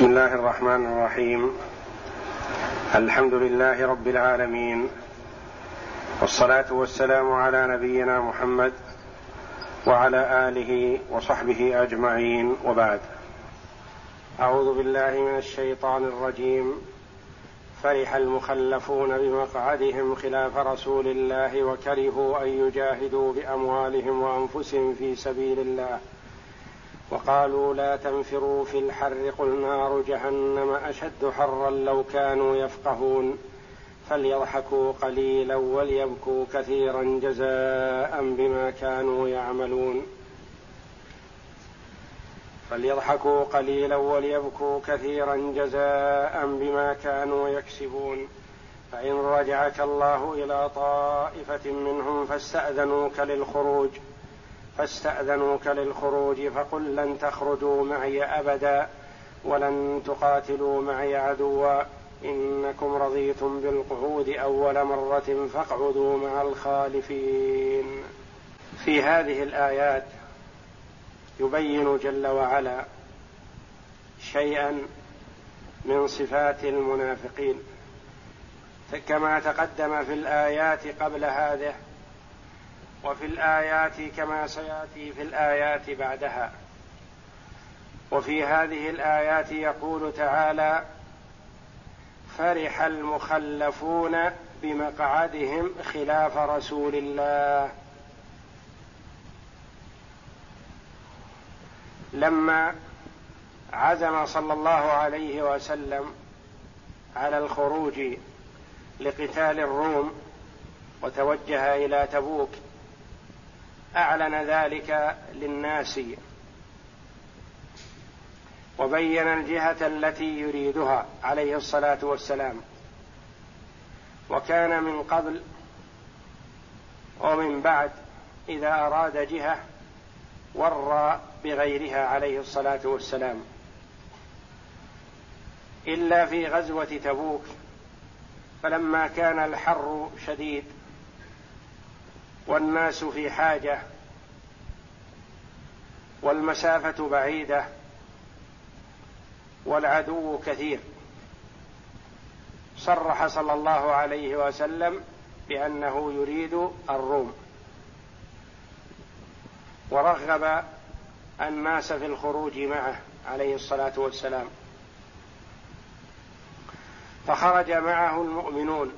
بسم الله الرحمن الرحيم. الحمد لله رب العالمين. والصلاة والسلام على نبينا محمد وعلى آله وصحبه أجمعين. وبعد. أعوذ بالله من الشيطان الرجيم. فرح المخلفون بمقعدهم خلاف رسول الله وكرهوا أن يجاهدوا بأموالهم وأنفسهم في سبيل الله. وقالوا لا تنفروا في الحر قل نار جهنم أشد حرا لو كانوا يفقهون. فليضحكوا قليلا وليبكوا كثيرا جزاء بما كانوا يعملون. فليضحكوا قليلا وليبكوا كثيرا جزاء بما كانوا يكسبون. فإن رجعك الله إلى طائفة منهم فاستأذنوك للخروج. فاستأذنوك للخروج فقل لن تخرجوا معي أبدا ولن تقاتلوا معي عدوا. إنكم رضيتم بالقعود أول مرة فاقعدوا مع الخالفين. في هذه الآيات يبين جل وعلا شيئا من صفات المنافقين. كما تقدم في الآيات قبل هذه وفي الآيات كما سيأتي في الآيات بعدها. وفي هذه الآيات يقول تعالى فرح المخلفون بمقعدهم خلاف رسول الله. لما عزم صلى الله عليه وسلم على الخروج لقتال الروم وتوجه إلى تبوك أعلن ذلك للناس. وبين الجهة التي يريدها عليه الصلاة والسلام. وكان من قبل ومن بعد إذا أراد جهة ورى بغيرها عليه الصلاة والسلام. إلا في غزوة تبوك. فلما كان الحر شديد والناس في حاجة والمسافة بعيدة والعدو كثير. صرح صلى الله عليه وسلم بأنه يريد الروم. ورغب الناس في الخروج معه عليه الصلاة والسلام. فخرج معه المؤمنون.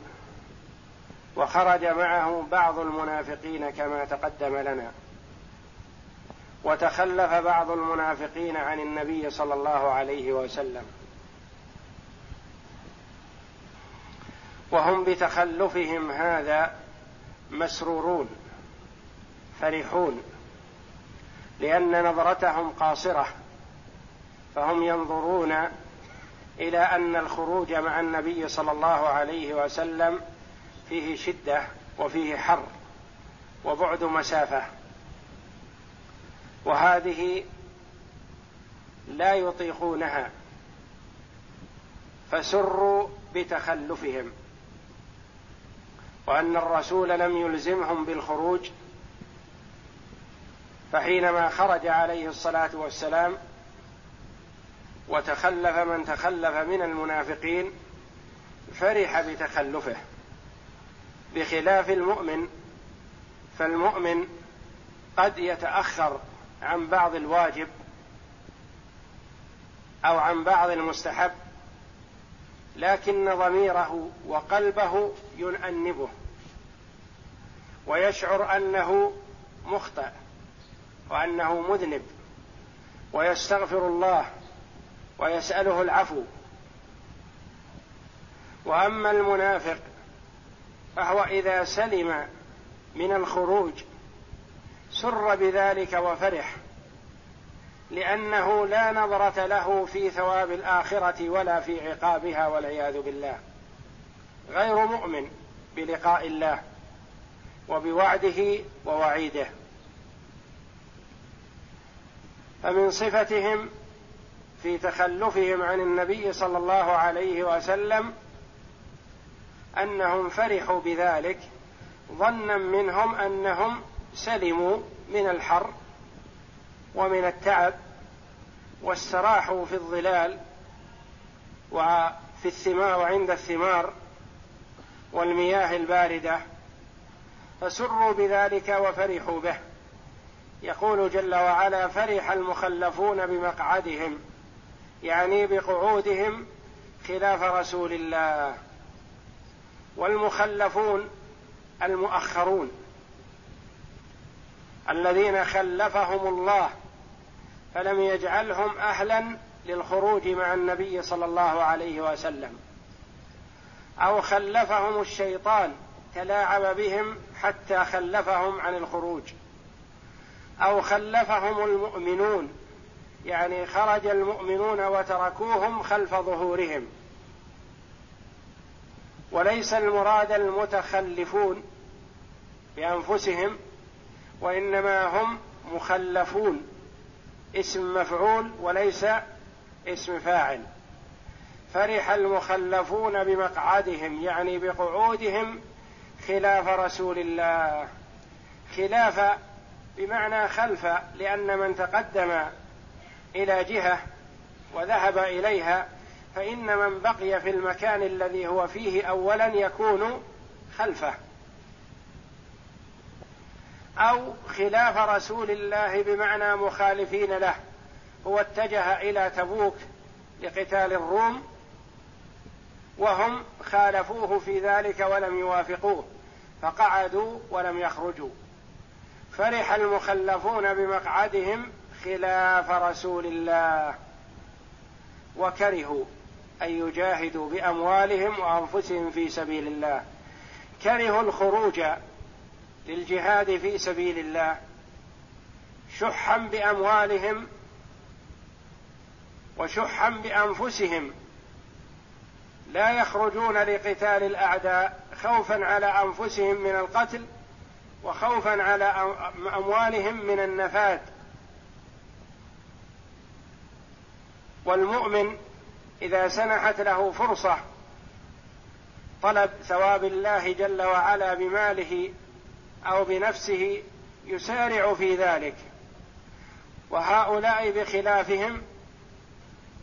وخرج معه بعض المنافقين كما تقدم لنا. وتخلف بعض المنافقين عن النبي صلى الله عليه وسلم. وهم بتخلفهم هذا مسرورون فرحون لأن نظرتهم قاصرة. فهم ينظرون إلى أن الخروج مع النبي صلى الله عليه وسلم فيه شدة وفيه حر وبعد مسافة. وهذه لا يطيقونها فسروا بتخلفهم. وأن الرسول لم يلزمهم بالخروج فحينما خرج عليه الصلاة والسلام وتخلف من تخلف من المنافقين فرح بتخلفه. بخلاف المؤمن فالمؤمن قد يتأخر عن بعض الواجب أو عن بعض المستحب لكن ضميره وقلبه يؤنبه ويشعر أنه مخطئ وأنه مذنب ويستغفر الله ويسأله العفو. وأما المنافق فهو إذا سلم من الخروج سر بذلك وفرح لأنه لا نظرة له في ثواب الآخرة ولا في عقابها والعياذ بالله. غير مؤمن بلقاء الله وبوعده ووعيده. فمن صفتهم في تخلفهم عن النبي صلى الله عليه وسلم أنهم فرحوا بذلك ظنا منهم أنهم سلموا من الحر ومن التعب واستراحوا في الظلال وفي الثمار وعند الثمار والمياه الباردة فسروا بذلك وفرحوا به. يقول جل وعلا فرح المخلفون بمقعدهم يعني بقعودهم خلاف رسول الله. والمخلفون المؤخرون الذين خلفهم الله فلم يجعلهم أهلا للخروج مع النبي صلى الله عليه وسلم أو خلفهم الشيطان تلاعب بهم حتى خلفهم عن الخروج أو خلفهم المؤمنون يعني خرج المؤمنون وتركوهم خلف ظهورهم وليس المراد المتخلفون بأنفسهم وإنما هم مخلفون. اسم مفعول وليس اسم فاعل. فرح المخلفون بمقعدهم يعني بقعودهم خلاف رسول الله. خلاف بمعنى خلف لأن من تقدم إلى جهة وذهب إليها فإن من بقي في المكان الذي هو فيه اولا يكون خلفه. أو خلاف رسول الله بمعنى مخالفين له هو اتجه إلى تبوك لقتال الروم وهم خالفوه في ذلك ولم يوافقوه فقعدوا ولم يخرجوا. فرح المخلفون بمقعدهم خلاف رسول الله وكرهوا. أن يجاهدوا بأموالهم وأنفسهم في سبيل الله. كرهوا الخروج للجهاد في سبيل الله. شحا بأموالهم وشحا بأنفسهم. لا يخرجون لقتال الأعداء خوفا على أنفسهم من القتل وخوفا على أموالهم من النفاد والمؤمن إذا سنحت له فرصة طلب ثواب الله جل وعلا بماله أو بنفسه يسارع في ذلك. وهؤلاء بخلافهم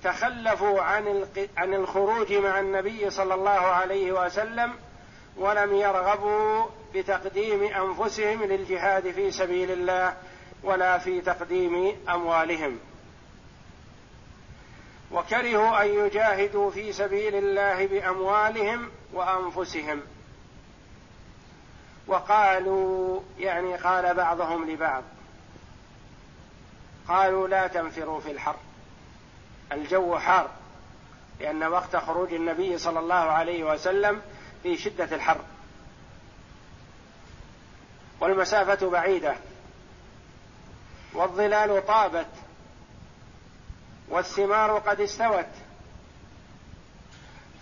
تخلفوا عن عن الخروج مع النبي صلى الله عليه وسلم ولم يرغبوا بتقديم أنفسهم للجهاد في سبيل الله ولا في تقديم أموالهم. وكرهوا أن يجاهدوا في سبيل الله بأموالهم وأنفسهم. وقالوا يعني قال بعضهم لبعض قالوا لا تنفروا في الحر الجو حار لأن وقت خروج النبي صلى الله عليه وسلم في شدة الحر. والمسافة بعيدة والظلال طابت والثمار قد استوت.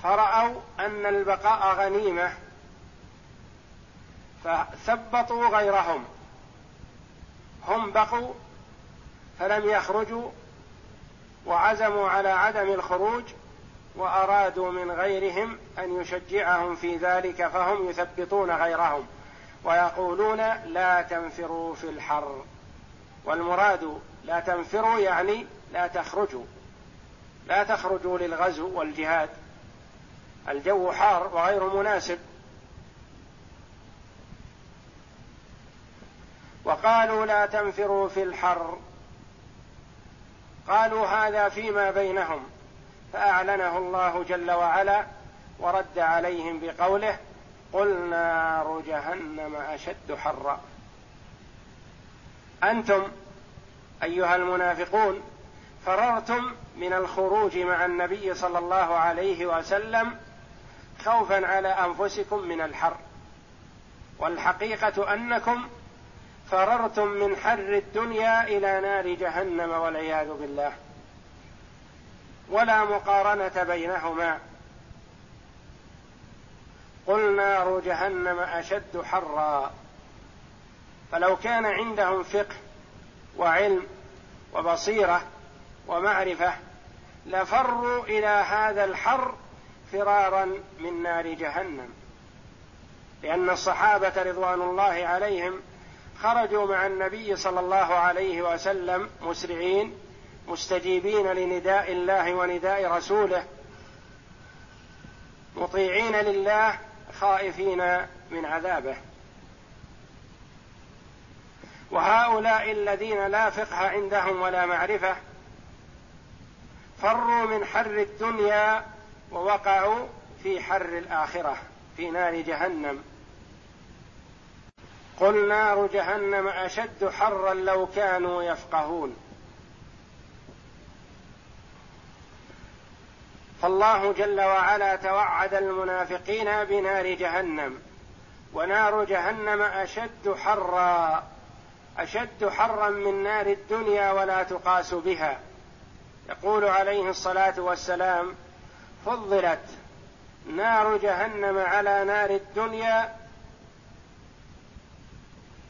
فرأوا أن البقاء غنيمة فثبطوا غيرهم. هم بقوا فلم يخرجوا وعزموا على عدم الخروج وأرادوا من غيرهم أن يشجعهم في ذلك فهم يثبطون غيرهم ويقولون لا تنفروا في الحر. والمراد لا تنفروا يعني لا تخرجوا. لا تخرجوا للغزو والجهاد. الجو حار وغير مناسب. وقالوا لا تنفروا في الحر. قالوا هذا فيما بينهم. فأعلنه الله جل وعلا ورد عليهم بقوله قل نار جهنم أشد حرا. أنتم أيها المنافقون فررتم من الخروج مع النبي صلى الله عليه وسلم خوفا على أنفسكم من الحر. والحقيقة أنكم فررتم من حر الدنيا إلى نار جهنم والعياذ بالله. ولا مقارنة بينهما. قل نار جهنم أشد حرا. فلو كان عندهم فقه وعلم وبصيرة ومعرفة لفروا إلى هذا الحر فرارا من نار جهنم. لأن الصحابة رضوان الله عليهم خرجوا مع النبي صلى الله عليه وسلم مسرعين مستجيبين لنداء الله ونداء رسوله مطيعين لله خائفين من عذابه. وهؤلاء الذين لا فقه عندهم ولا معرفة فروا من حر الدنيا ووقعوا في حر الآخرة في نار جهنم. قل نار جهنم أشد حرا لو كانوا يفقهون. فالله جل وعلا توعد المنافقين بنار جهنم ونار جهنم أشد حرا أشد حرا من نار الدنيا ولا تقاس بها. يقول عليه الصلاة والسلام فضلت نار جهنم على نار الدنيا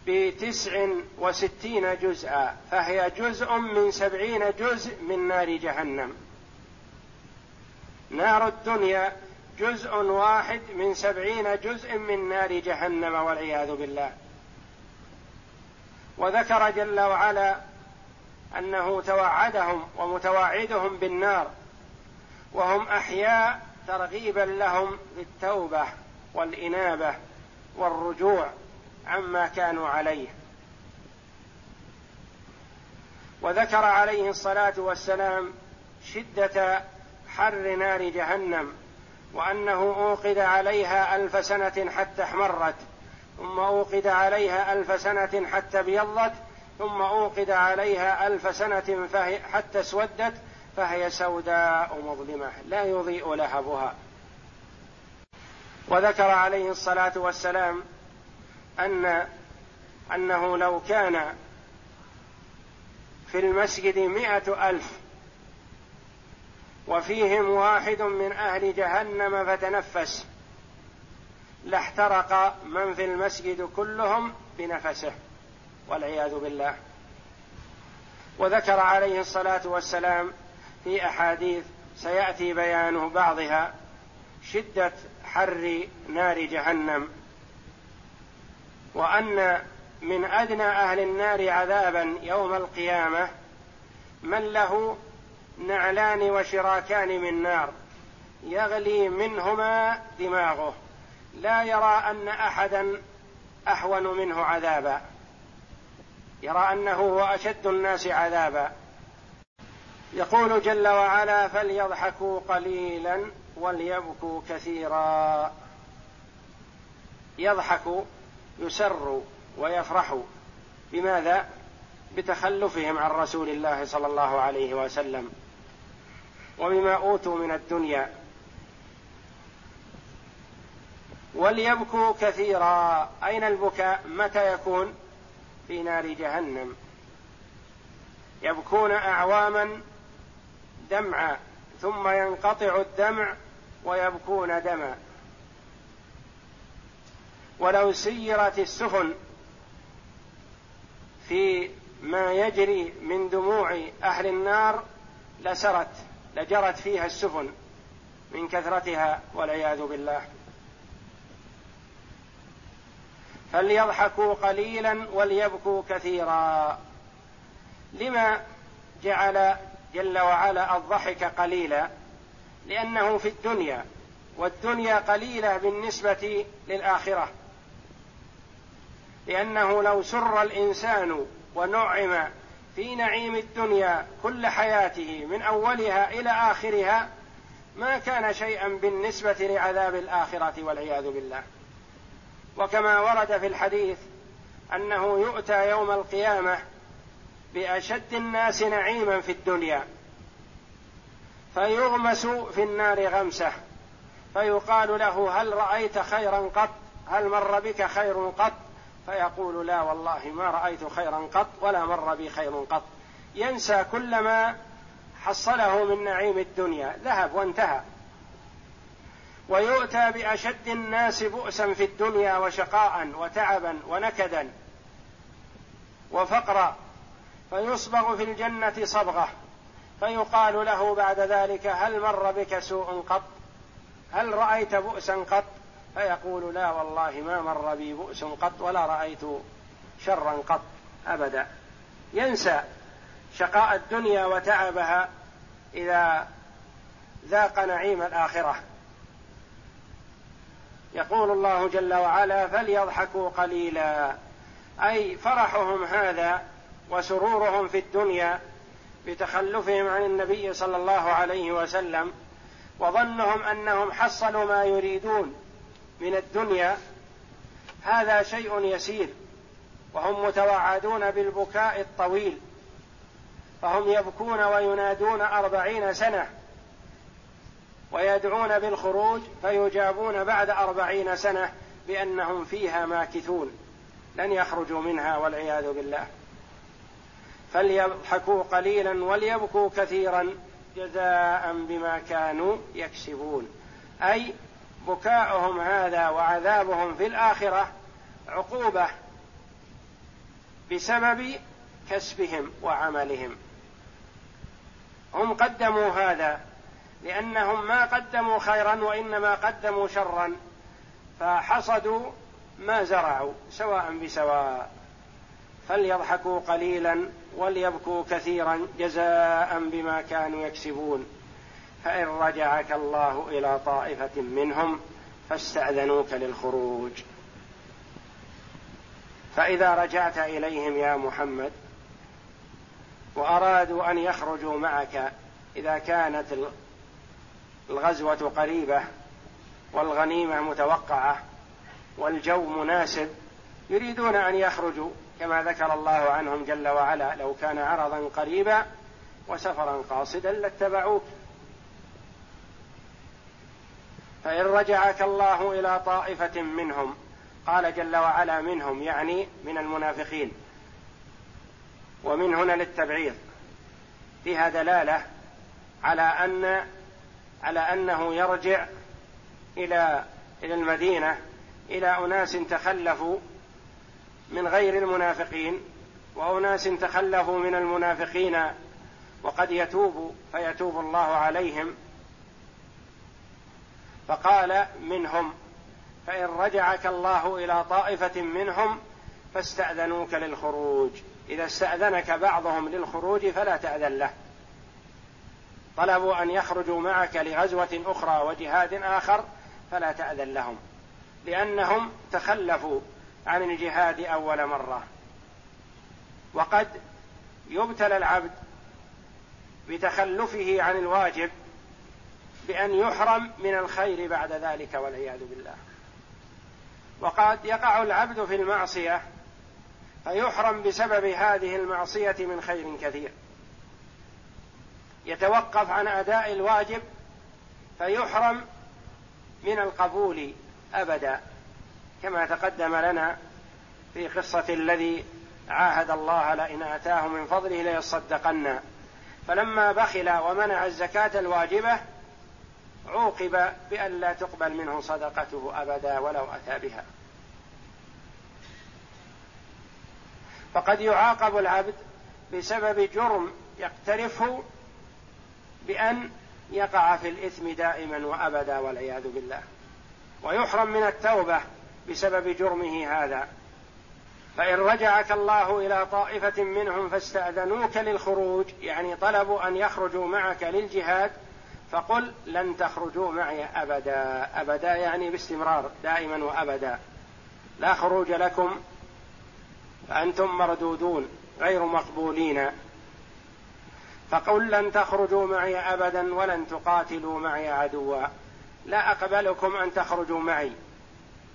بتسع وستين جزءا فهي جزء من سبعين جزء من نار جهنم. نار الدنيا جزء واحد من سبعين جزء من نار جهنم والعياذ بالله. وذكر جل وعلا أنه توعدهم ومتوعدهم بالنار وهم أحياء ترغيبا لهم للتوبه والإنابة والرجوع عما كانوا عليه. وذكر عليه الصلاة والسلام شدة حر نار جهنم وأنه أوقد عليها ألف سنة حتى احمرت ثم أوقد عليها ألف سنة حتى ابيضت ثم اوقد عليها ألف سنة فهي حتى اسودت فهي سوداء مظلمة لا يضيء لهبها. وذكر عليه الصلاة والسلام ان أنه لو كان في المسجد مائه ألف وفيهم واحد من أهل جهنم فتنفس لاحترق من في المسجد كلهم بنفسه. والعياذ بالله. وذكر عليه الصلاة والسلام في أحاديث سيأتي بيان بعضها شدة حر نار جهنم. وأن من أدنى أهل النار عذابا يوم القيامة من له نعلان وشراكان من نار يغلي منهما دماغه. لا يرى أن احدا أهون منه عذابا. يرى أنه هو أشد الناس عذابا. يقول جل وعلا فليضحكوا قليلا وليبكوا كثيرا. يضحك يسر ويفرح. بماذا؟ بتخلفهم عن رسول الله صلى الله عليه وسلم. وبما أوتوا من الدنيا. وليبكوا كثيرا. أين البكاء؟ متى يكون؟ في نار جهنم. يبكون أعواما دمعا ثم ينقطع الدمع ويبكون دما. ولو سيرت السفن في ما يجري من دموع أهل النار لسرت لجرت فيها السفن من كثرتها والعياذ بالله. فليضحكوا قليلا وليبكوا كثيرا. لما جعل جل وعلا الضحك قليلا؟ لأنه في الدنيا والدنيا قليلة بالنسبة للآخرة. لأنه لو سر الإنسان ونعم في نعيم الدنيا كل حياته من أولها إلى آخرها ما كان شيئا بالنسبة لعذاب الآخرة والعياذ بالله. وكما ورد في الحديث أنه يؤتى يوم القيامة بأشد الناس نعيما في الدنيا فيغمس في النار غمسة فيقال له هل رأيت خيرا قط؟ هل مر بك خير قط؟ فيقول لا والله ما رأيت خيرا قط ولا مر بي خير قط. ينسى كل ما حصله من نعيم الدنيا ذهب وانتهى. ويؤتى بأشد الناس بؤسا في الدنيا وشقاء وتعبا ونكدا وفقرا فيصبغ في الجنة صبغة فيقال له بعد ذلك هل مر بك سوء قط؟ هل رأيت بؤسا قط؟ فيقول لا والله ما مر بي بؤس قط ولا رأيت شرا قط أبدا. ينسى شقاء الدنيا وتعبها إذا ذاق نعيم الآخرة. يقول الله جل وعلا فليضحكوا قليلا. أي فرحهم هذا وسرورهم في الدنيا بتخلفهم عن النبي صلى الله عليه وسلم وظنهم أنهم حصلوا ما يريدون من الدنيا هذا شيء يسير. وهم متوعدون بالبكاء الطويل فهم يبكون وينادون أربعين سنة. ويدعون بالخروج فيجابون بعد أربعين سنة بأنهم فيها ماكثون. لن يخرجوا منها والعياذ بالله. فليضحكوا قليلا وليبكوا كثيرا جزاء بما كانوا يكسبون. أي بكاؤهم هذا وعذابهم في الآخرة عقوبة بسبب كسبهم وعملهم. هم قدموا هذا لأنهم ما قدموا خيرا وإنما قدموا شرا فحصدوا ما زرعوا سواء بسواء. فليضحكوا قليلا وليبكوا كثيرا جزاء بما كانوا يكسبون. فإن رجعك الله إلى طائفة منهم فاستأذنوك للخروج. فإذا رجعت إليهم يا محمد وأرادوا أن يخرجوا معك إذا كانت الغزوة قريبة والغنيمة متوقعة والجو مناسب يريدون أن يخرجوا كما ذكر الله عنهم جل وعلا لو كان عرضا قريبا وسفرا قاصدا لاتبعوك. فإن رجعك الله إلى طائفة منهم قال جل وعلا منهم يعني من المنافقين ومن هنا للتبعيض. فيها دلالة على أن على أنه يرجع إلى إلى المدينة إلى أناس تخلفوا من غير المنافقين وأناس تخلفوا من المنافقين وقد يتوب فيتوب الله عليهم. فقال منهم فإن رجعك الله إلى طائفة منهم فاستأذنوك للخروج إذا استأذنك بعضهم للخروج فلا تأذن له طلبوا أن يخرجوا معك لغزوة أخرى وجهاد آخر فلا تأذن لهم لأنهم تخلفوا عن الجهاد أول مرة. وقد يبتلى العبد بتخلفه عن الواجب بأن يحرم من الخير بعد ذلك والعياذ بالله. وقد يقع العبد في المعصية فيحرم بسبب هذه المعصية من خير كثير. يتوقف عن أداء الواجب فيحرم من القبول أبدا كما تقدم لنا في قصة الذي عاهد الله لئن آتاه من فضله ليصدقن. فلما بخل ومنع الزكاة الواجبة عوقب بأن لا تقبل منه صدقته أبدا ولو أتى بها. فقد يعاقب العبد بسبب جرم يقترفه بأن يقع في الإثم دائما وأبدا والعياذ بالله. ويحرم من التوبة بسبب جرمه هذا. فإن رجعك الله إلى طائفة منهم فاستأذنوك للخروج يعني طلبوا أن يخرجوا معك للجهاد فقل لن تخرجوا معي أبدا. أبدا يعني باستمرار دائما وأبدا. لا خروج لكم فأنتم مردودون غير مقبولين. فقل لن تخرجوا معي أبدا ولن تقاتلوا معي عدوا. لا أقبلكم أن تخرجوا معي.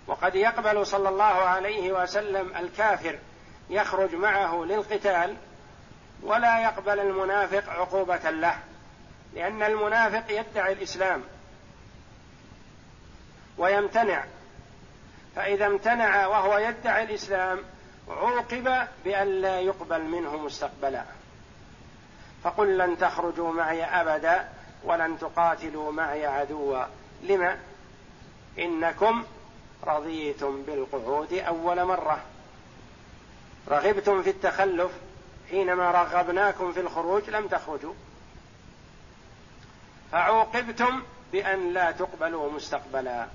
وقد يقبل صلى الله عليه وسلم الكافر يخرج معه للقتال ولا يقبل المنافق عقوبة له لأن المنافق يدعي الإسلام ويمتنع. فإذا امتنع وهو يدعي الإسلام عوقب بأن لا يقبل منه مستقبلا. فقل لن تخرجوا معي أبدا ولن تقاتلوا معي عدوا. لما؟ إنكم رضيتم بالقعود أول مرة. رغبتم في التخلف. حينما رغبناكم في الخروج لم تخرجوا. فعوقبتم بأن لا تقبلوا مستقبلا.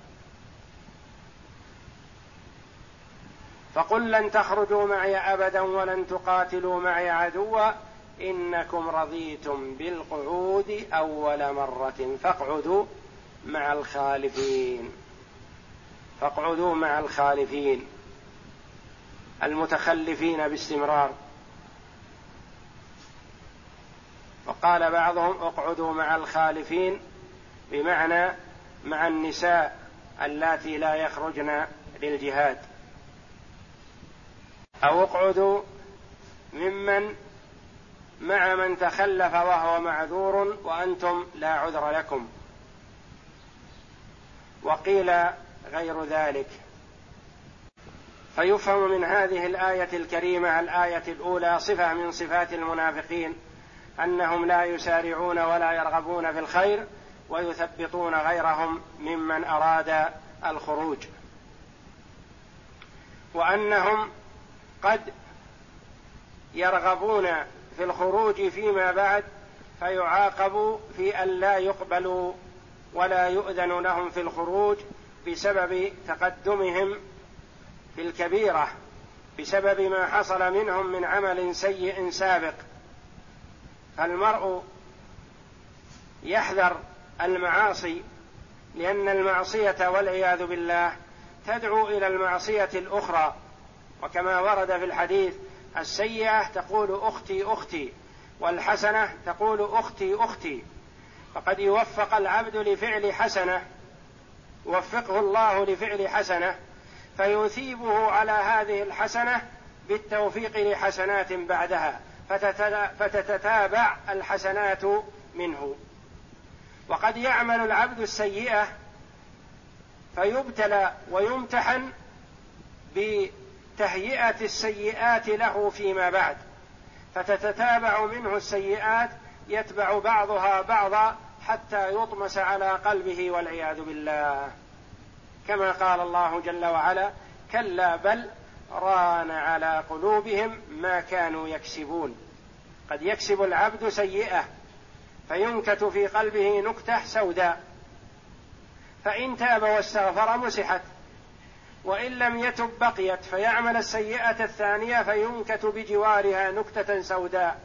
فقل لن تخرجوا معي أبدا ولن تقاتلوا معي عدوا. إنكم رضيتم بالقعود أول مرة فاقعدوا مع الخالفين. فاقعدوا مع الخالفين. المتخلفين باستمرار. وقال بعضهم اقعدوا مع الخالفين بمعنى مع النساء اللاتي لا يخرجن للجهاد. أو اقعدوا ممن مع من تخلف وهو معذور وأنتم لا عذر لكم. وقيل غير ذلك. فيفهم من هذه الآية الكريمة الآية الأولى صفة من صفات المنافقين أنهم لا يسارعون ولا يرغبون في الخير ويثبطون غيرهم ممن أراد الخروج. وأنهم قد يرغبون في الخروج فيما بعد فيعاقبوا في أن لا يقبلوا ولا يؤذن لهم في الخروج بسبب تقدمهم في الكبيرة بسبب ما حصل منهم من عمل سيء سابق. فالمرء يحذر المعاصي لأن المعصية والعياذ بالله تدعو إلى المعصية الأخرى. وكما ورد في الحديث السيئة تقول أختي أختي. والحسنة تقول أختي أختي. فقد يوفق العبد لفعل حسنة. يوفقه الله لفعل حسنة. فيثيبه على هذه الحسنة بالتوفيق لحسنات بعدها. فتتتابع الحسنات منه. وقد يعمل العبد السيئة فيبتلى ويمتحن بتهيئه السيئات له فيما بعد فتتتابع منه السيئات يتبع بعضها بعضا حتى يطمس على قلبه والعياذ بالله. كما قال الله جل وعلا كلا بل ران على قلوبهم ما كانوا يكسبون. قد يكسب العبد سيئة فينكت في قلبه نكتة سوداء. فإن تاب واستغفر مسحت وإن لم يتب بقيت فيعمل السيئة الثانية فينكت بجوارها نكتة سوداء.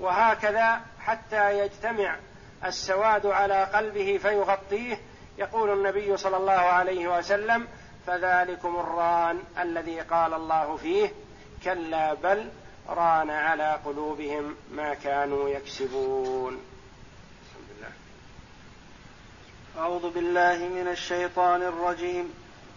وهكذا حتى يجتمع السواد على قلبه فيغطيه. يقول النبي صلى الله عليه وسلم فذلكم الران الذي قال الله فيه كلا بل ران على قلوبهم ما كانوا يكسبون. أعوذ بالله من الشيطان الرجيم.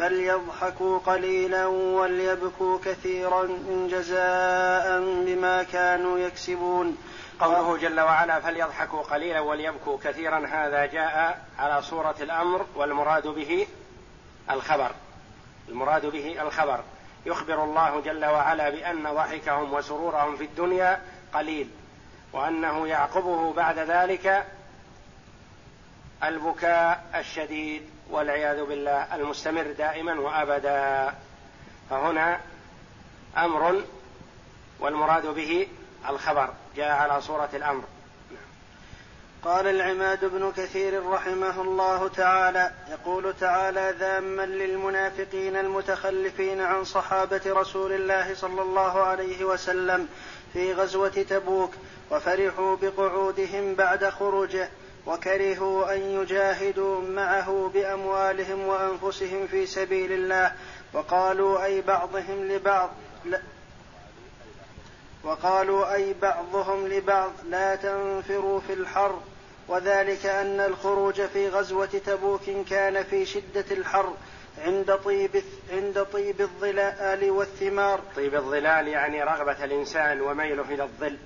فليضحكوا قليلا وليبكوا كثيرا جزاء بما كانوا يكسبون. قوله جل وعلا فليضحكوا قليلا وليبكوا كثيرا هذا جاء على صورة الأمر والمراد به الخبر. المراد به الخبر. يخبر الله جل وعلا بأن ضحكهم وسرورهم في الدنيا قليل وأنه يعقبه بعد ذلك البكاء الشديد. والعياذ بالله المستمر دائما وأبدا. فهنا أمر والمراد به الخبر. جاء على صورة الأمر. قال العماد بن كثير رحمه الله تعالى يقول تعالى ذاما للمنافقين المتخلفين عن صحابة رسول الله صلى الله عليه وسلم في غزوة تبوك وفرحوا بقعودهم بعد خروجه وكرهوا أن يجاهدوا معه بأموالهم وأنفسهم في سبيل الله. وقالوا أي بعضهم لبعض وقالوا أي بعضهم لبعض لا تنفروا في الحر. وذلك أن الخروج في غزوة تبوك كان في شدة الحر عند طيب عند طيب الظلال والثمار. طيب الظلال يعني رغبة الإنسان وميله إلى الظل.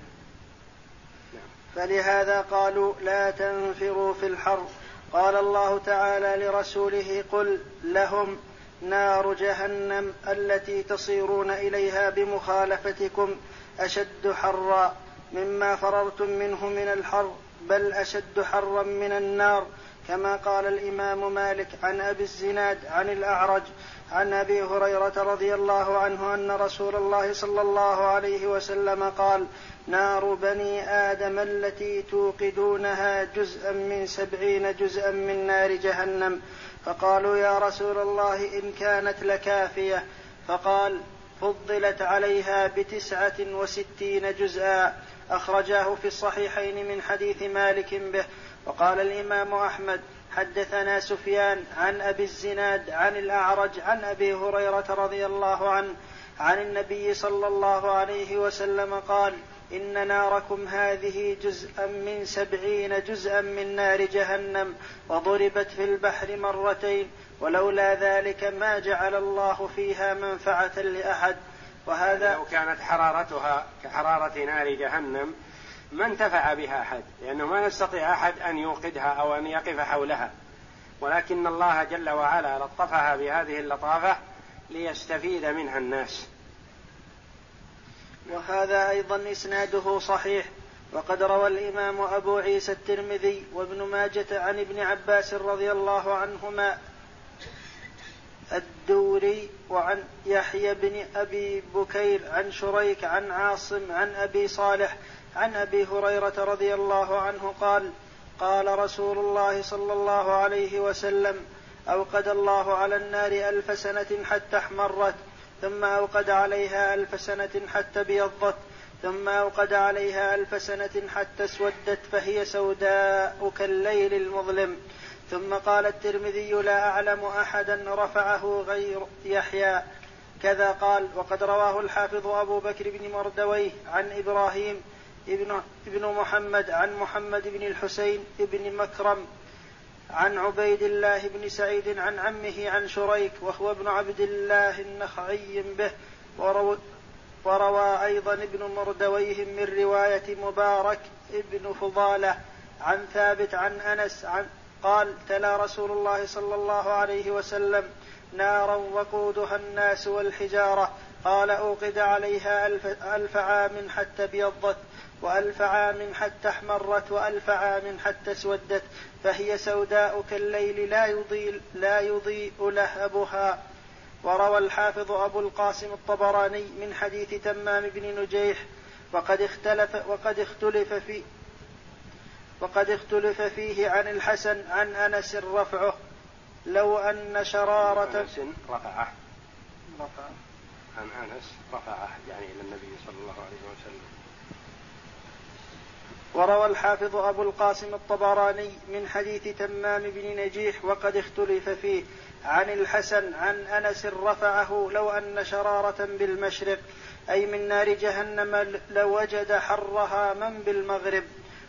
فلهذا قالوا لا تنفروا في الحر قال الله تعالى لرسوله قل لهم نار جهنم التي تصيرون إليها بمخالفتكم أشد حرا مما فررتم منه من الحر بل أشد حرا من النار. كما قال الإمام مالك عن أبي الزناد عن الأعرج عن أبي هريرة رضي الله عنه أن رسول الله صلى الله عليه وسلم قال نار بني آدم التي توقدونها جزءا من سبعين جزءا من نار جهنم. فقالوا يا رسول الله إن كانت لكافية. فقال فضلت عليها بتسعة وستين جزءا. أخرجاه في الصحيحين من حديث مالك به. وقال الإمام أحمد حدثنا سفيان عن أبي الزناد عن الأعرج عن أبي هريرة رضي الله عنه عن النبي صلى الله عليه وسلم قال إن ناركم هذه جزءا من سبعين جزءا من نار جهنم وضربت في البحر مرتين ولولا ذلك ما جعل الله فيها منفعة لأحد. وهذا لو كانت حرارتها كحرارة نار جهنم ما انتفع بها أحد لأنه ما يستطيع أحد أن يوقدها أو أن يقف حولها. ولكن الله جل وعلا لطفها بهذه اللطافة ليستفيد منها الناس. وهذا أيضا إسناده صحيح. وقد روى الإمام أبو عيسى الترمذي وابن ماجة عن ابن عباس رضي الله عنهما الدوري وعن يحيى بن أبي بكير عن شريك عن عاصم عن أبي صالح عن أبي هريرة رضي الله عنه قال قال رسول الله صلى الله عليه وسلم أوقد الله على النار ألف سنة حتى احمرت. ثم أوقد عليها ألف سنة حتى ابيضت ثم أوقد عليها ألف سنة حتى اسودت فهي سوداء كالليل المظلم. ثم قال الترمذي لا أعلم أحدا رفعه غير يحيى. كذا قال وقد رواه الحافظ أبو بكر بن مردويه عن إبراهيم ابن, ابن محمد عن محمد بن الحسين بن مكرم. عن عبيد الله بن سعيد عن عمه عن شريك وهو ابن عبد الله النخعي به وروى, وروى أيضا ابن مردويه من رواية مبارك ابن فضالة عن ثابت عن أنس عن قال تلا رسول الله صلى الله عليه وسلم نارا وقودها الناس والحجارة قال أوقد عليها ألف, ألف عام حتى ابيضت. وألف عام حتى احمرت وألف عام حتى اسودت فهي سوداء كالليل لا يضيء لا يضيء لهبها. وروى الحافظ أبو القاسم الطبراني من حديث تمام بن نجيح وقد اختلف وقد اختلف في وقد اختلف فيه عن الحسن عن أنس رفعه. لو أن شرارة أنس رفعه. رفع عن أنس رفعه يعني إلى النبي صلى الله عليه وسلم. وروى الحافظ أبو القاسم الطبراني من حديث تمام بن نجيح وقد اختلف فيه عن الحسن عن أنس رفعه لو أن شرارة بالمشرق أي من نار جهنم لوجد حرها من بالمغرب.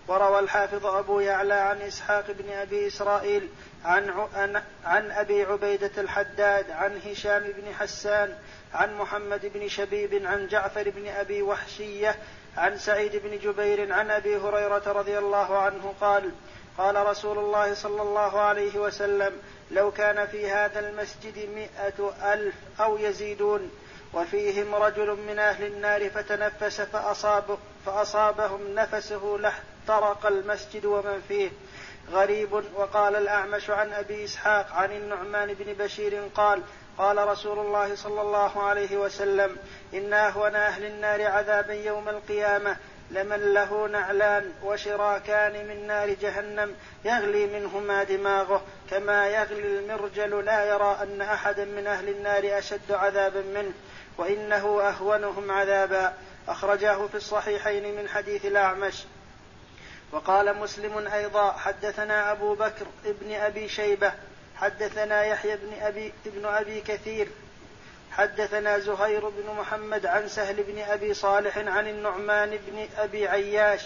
وروى الحافظ أبو يعلى عن إسحاق بن أبي إسرائيل عن, عن أبي عبيدة الحداد عن هشام بن حسان عن محمد بن شبيب عن جعفر بن أبي وحشية عن سعيد بن جبير عن أبي هريرة رضي الله عنه قال قال رسول الله صلى الله عليه وسلم لو كان في هذا المسجد مئة ألف أو يزيدون وفيهم رجل من أهل النار فتنفس فأصاب فأصابهم نفسه لاحترق المسجد ومن فيه. غريب وقال الأعمش عن أبي إسحاق عن النعمان بن بشير قال قال رسول الله صلى الله عليه وسلم إن أهون أهل النار عذابا يوم القيامة لمن له نعلان وشراكان من نار جهنم يغلي منهما دماغه كما يغلي المرجل لا يرى أن أحدا من أهل النار أشد عذابا منه وإنه أهونهم عذابا. أخرجاه في الصحيحين من حديث الأعمش. وقال مسلم أيضا حدثنا أبو بكر ابن أبي شيبة حدثنا يحيى بن أبي ابن أبي كثير حدثنا زهير بن محمد عن سهل بن أبي صالح عن النعمان بن أبي عياش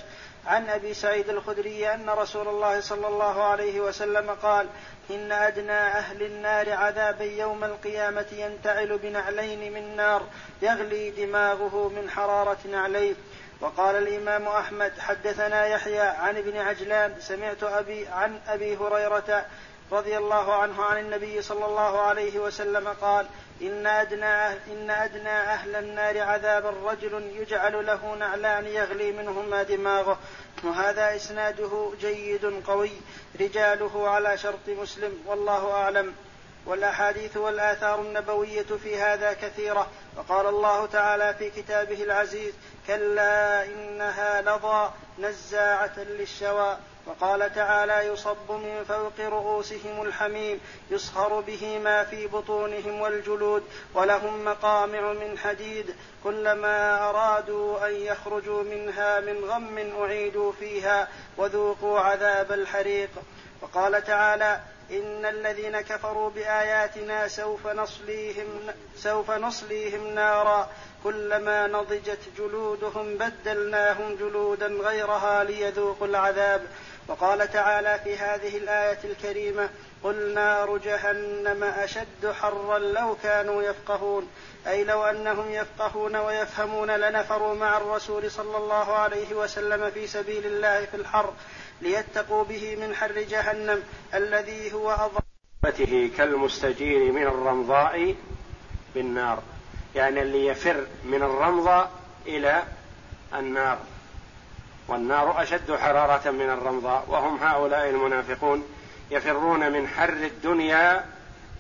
عن أبي سعيد الخدري أن رسول الله صلى الله عليه وسلم قال إن أدنى أهل النار عذابا يوم القيامة ينتعل بنعلين من نار يغلي دماغه من حرارة نعليه. وقال الإمام أحمد حدثنا يحيى عن ابن عجلان سمعت أبي عن أبي هريرة رضي الله عنه عن النبي صلى الله عليه وسلم قال إن أدنى إن أدنى أهل النار عذابا رجل يجعل له نعلان يغلي منهما دماغه. وهذا إسناده جيد قوي رجاله على شرط مسلم والله أعلم. والأحاديث والآثار النبوية في هذا كثيرة. وقال الله تعالى في كتابه العزيز كلا إنها لظى نزاعة للشوى وقال تعالى يصب من فوق رؤوسهم الحميم يصهر به ما في بطونهم والجلود ولهم مقامع من حديد كلما أرادوا أن يخرجوا منها من غم أعيدوا فيها وذوقوا عذاب الحريق. وقال تعالى إن الذين كفروا بآياتنا سوف نصليهم سوف نصليهم نارا كلما نضجت جلودهم بدلناهم جلودا غيرها ليذوقوا العذاب. وقال تعالى في هذه الآية الكريمة قل نار جهنم أشد حرا لو كانوا يفقهون أي لو أنهم يفقهون ويفهمون لنفروا مع الرسول صلى الله عليه وسلم في سبيل الله في الحر ليتقوا به من حر جهنم الذي هو أضر كالمستجير من الرمضاء بالنار يعني اللي يفر من الرمضاء إلى النار. والنار أشد حرارة من الرمضاء وهم هؤلاء المنافقون يفرون من حر الدنيا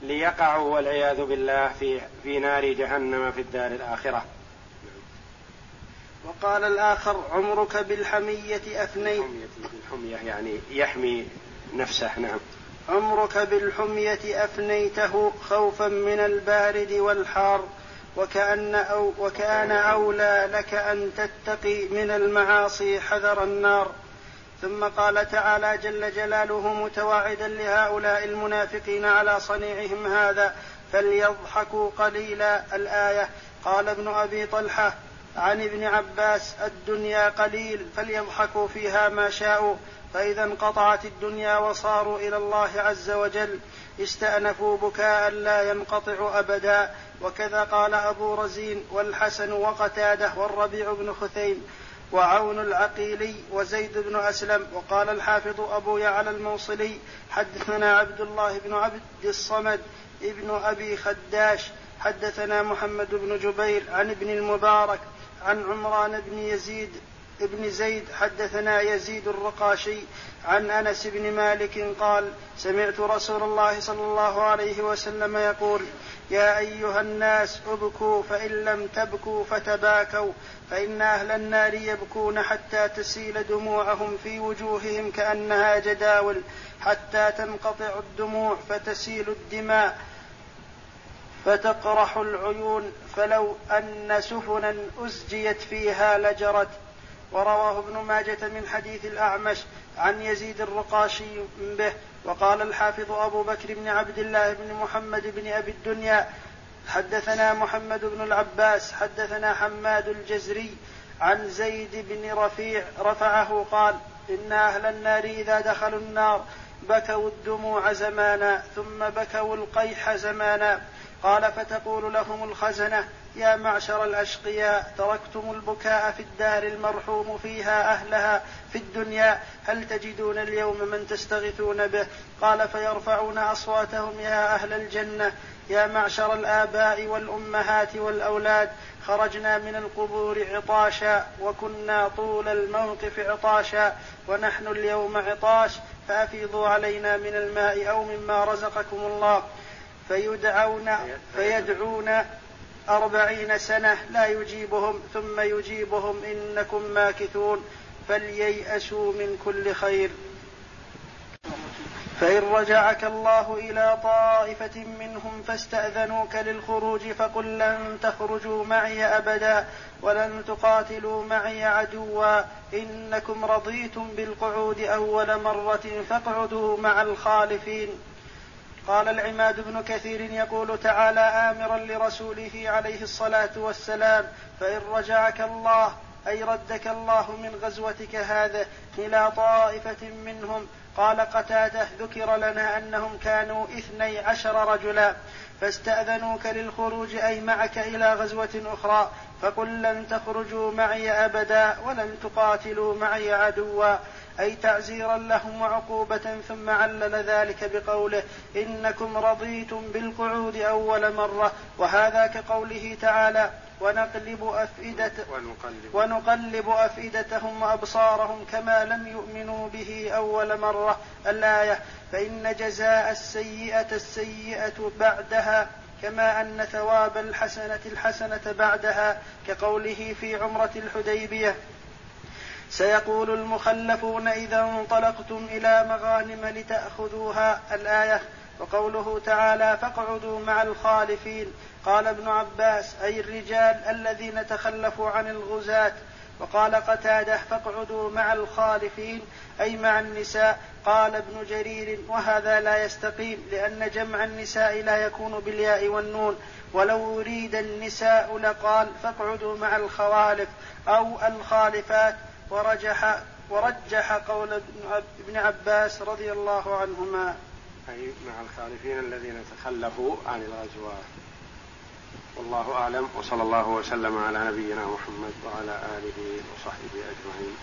ليقعوا والعياذ بالله في في نار جهنم في الدار الآخرة. وقال الآخر عمرك بالحمية أفنيت بالحمية يعني يحمي نفسه نعم. عمرك بالحمية أفنيته خوفا من البارد والحار. وكأن أو وكان أولى لك أن تتقي من المعاصي حذر النار. ثم قال تعالى جل جلاله متواعدا لهؤلاء المنافقين على صنيعهم هذا فليضحكوا قليلا. الآية قال ابن أبي طلحة عن ابن عباس الدنيا قليل فليضحكوا فيها ما شاءوا. فإذا انقطعت الدنيا وصاروا إلى الله عز وجل استأنفوا بكاء لا ينقطع أبدا. وكذا قال أبو رزين والحسن وقتاده والربيع بن خثيم وعون العقيلي وزيد بن أسلم. وقال الحافظ أبو يعلى الموصلي حدثنا عبد الله بن عبد الصمد ابن أبي خداش. حدثنا محمد بن جبير عن ابن المبارك عن عمران بن يزيد ابن زيد حدثنا يزيد الرقاشي عن أنس بن مالك قال سمعت رسول الله صلى الله عليه وسلم يقول يا أيها الناس ابكوا فإن لم تبكوا فتباكوا فإن أهل النار يبكون حتى تسيل دموعهم في وجوههم كأنها جداول حتى تنقطع الدموع فتسيل الدماء فتقرح العيون فلو أن سفنا أزجيت فيها لجرت. ورواه ابن ماجة من حديث الأعمش عن يزيد الرقاشي به وقال الحافظ أبو بكر بن عبد الله بن محمد بن أبي الدنيا حدثنا محمد بن العباس حدثنا حماد الجزري عن زيد بن رفيع رفعه قال إن أهل النار إذا دخلوا النار بكوا الدموع زمانا ثم بكوا القيح زمانا. قال فتقول لهم الخزنة يا معشر الأشقياء تركتم البكاء في الدار المرحوم فيها أهلها في الدنيا. هل تجدون اليوم من تستغيثون به؟ قال فيرفعون أصواتهم يا أهل الجنة. يا معشر الآباء والأمهات والأولاد خرجنا من القبور عطاشا وكنا طول الموقف عطاشا. ونحن اليوم عطاش فأفيضوا علينا من الماء أو مما رزقكم الله. فيدعون فيدعون. أربعين سنة لا يجيبهم ثم يجيبهم إنكم ماكثون فلييأسوا من كل خير. فإن رجعك الله إلى طائفة منهم فاستأذنوك للخروج فقل لن تخرجوا معي أبدا ولن تقاتلوا معي عدوا. إنكم رضيتم بالقعود أول مرة فاقعدوا مع الخالفين. قال العماد بن كثير يقول تعالى آمرا لرسوله عليه الصلاة والسلام فإن رجعك الله أي ردك الله من غزوتك هذه إلى طائفة منهم. قال قتادة ذكر لنا أنهم كانوا إثني عشر رجلا فاستأذنوك للخروج أي معك إلى غزوة أخرى فقل لن تخرجوا معي أبدا ولن تقاتلوا معي عدوا. أي تعزيرا لهم وعقوبة ثم علل ذلك بقوله إنكم رضيتم بالقعود أول مرة وهذا كقوله تعالى ونقلب أفئدة ونقلب, ونقلب أفئدتهم وأبصارهم كما لم يؤمنوا به أول مرة الآية فإن جزاء السيئة السيئة بعدها كما أن ثواب الحسنة الحسنة بعدها كقوله في عمرة الحديبية سيقول المخلفون إذا انطلقتم إلى مغانم لتأخذوها الآية وقوله تعالى فاقعدوا مع الخالفين قال ابن عباس أي الرجال الذين تخلفوا عن الغزاة؟ وقال قتادة فاقعدوا مع الخالفين أي مع النساء قال ابن جرير وهذا لا يستقيم لأن جمع النساء لا يكون بالياء والنون. ولو أريد النساء لقال فاقعدوا مع الخوالف أو الخالفات ورجح ورجح قول ابن عباس رضي الله عنهما. أي مع الخالفين الذين تخلفوا عن الغزوات والله أعلم وصلى الله وسلم على نبينا محمد وعلى آله وصحبه أجمعين.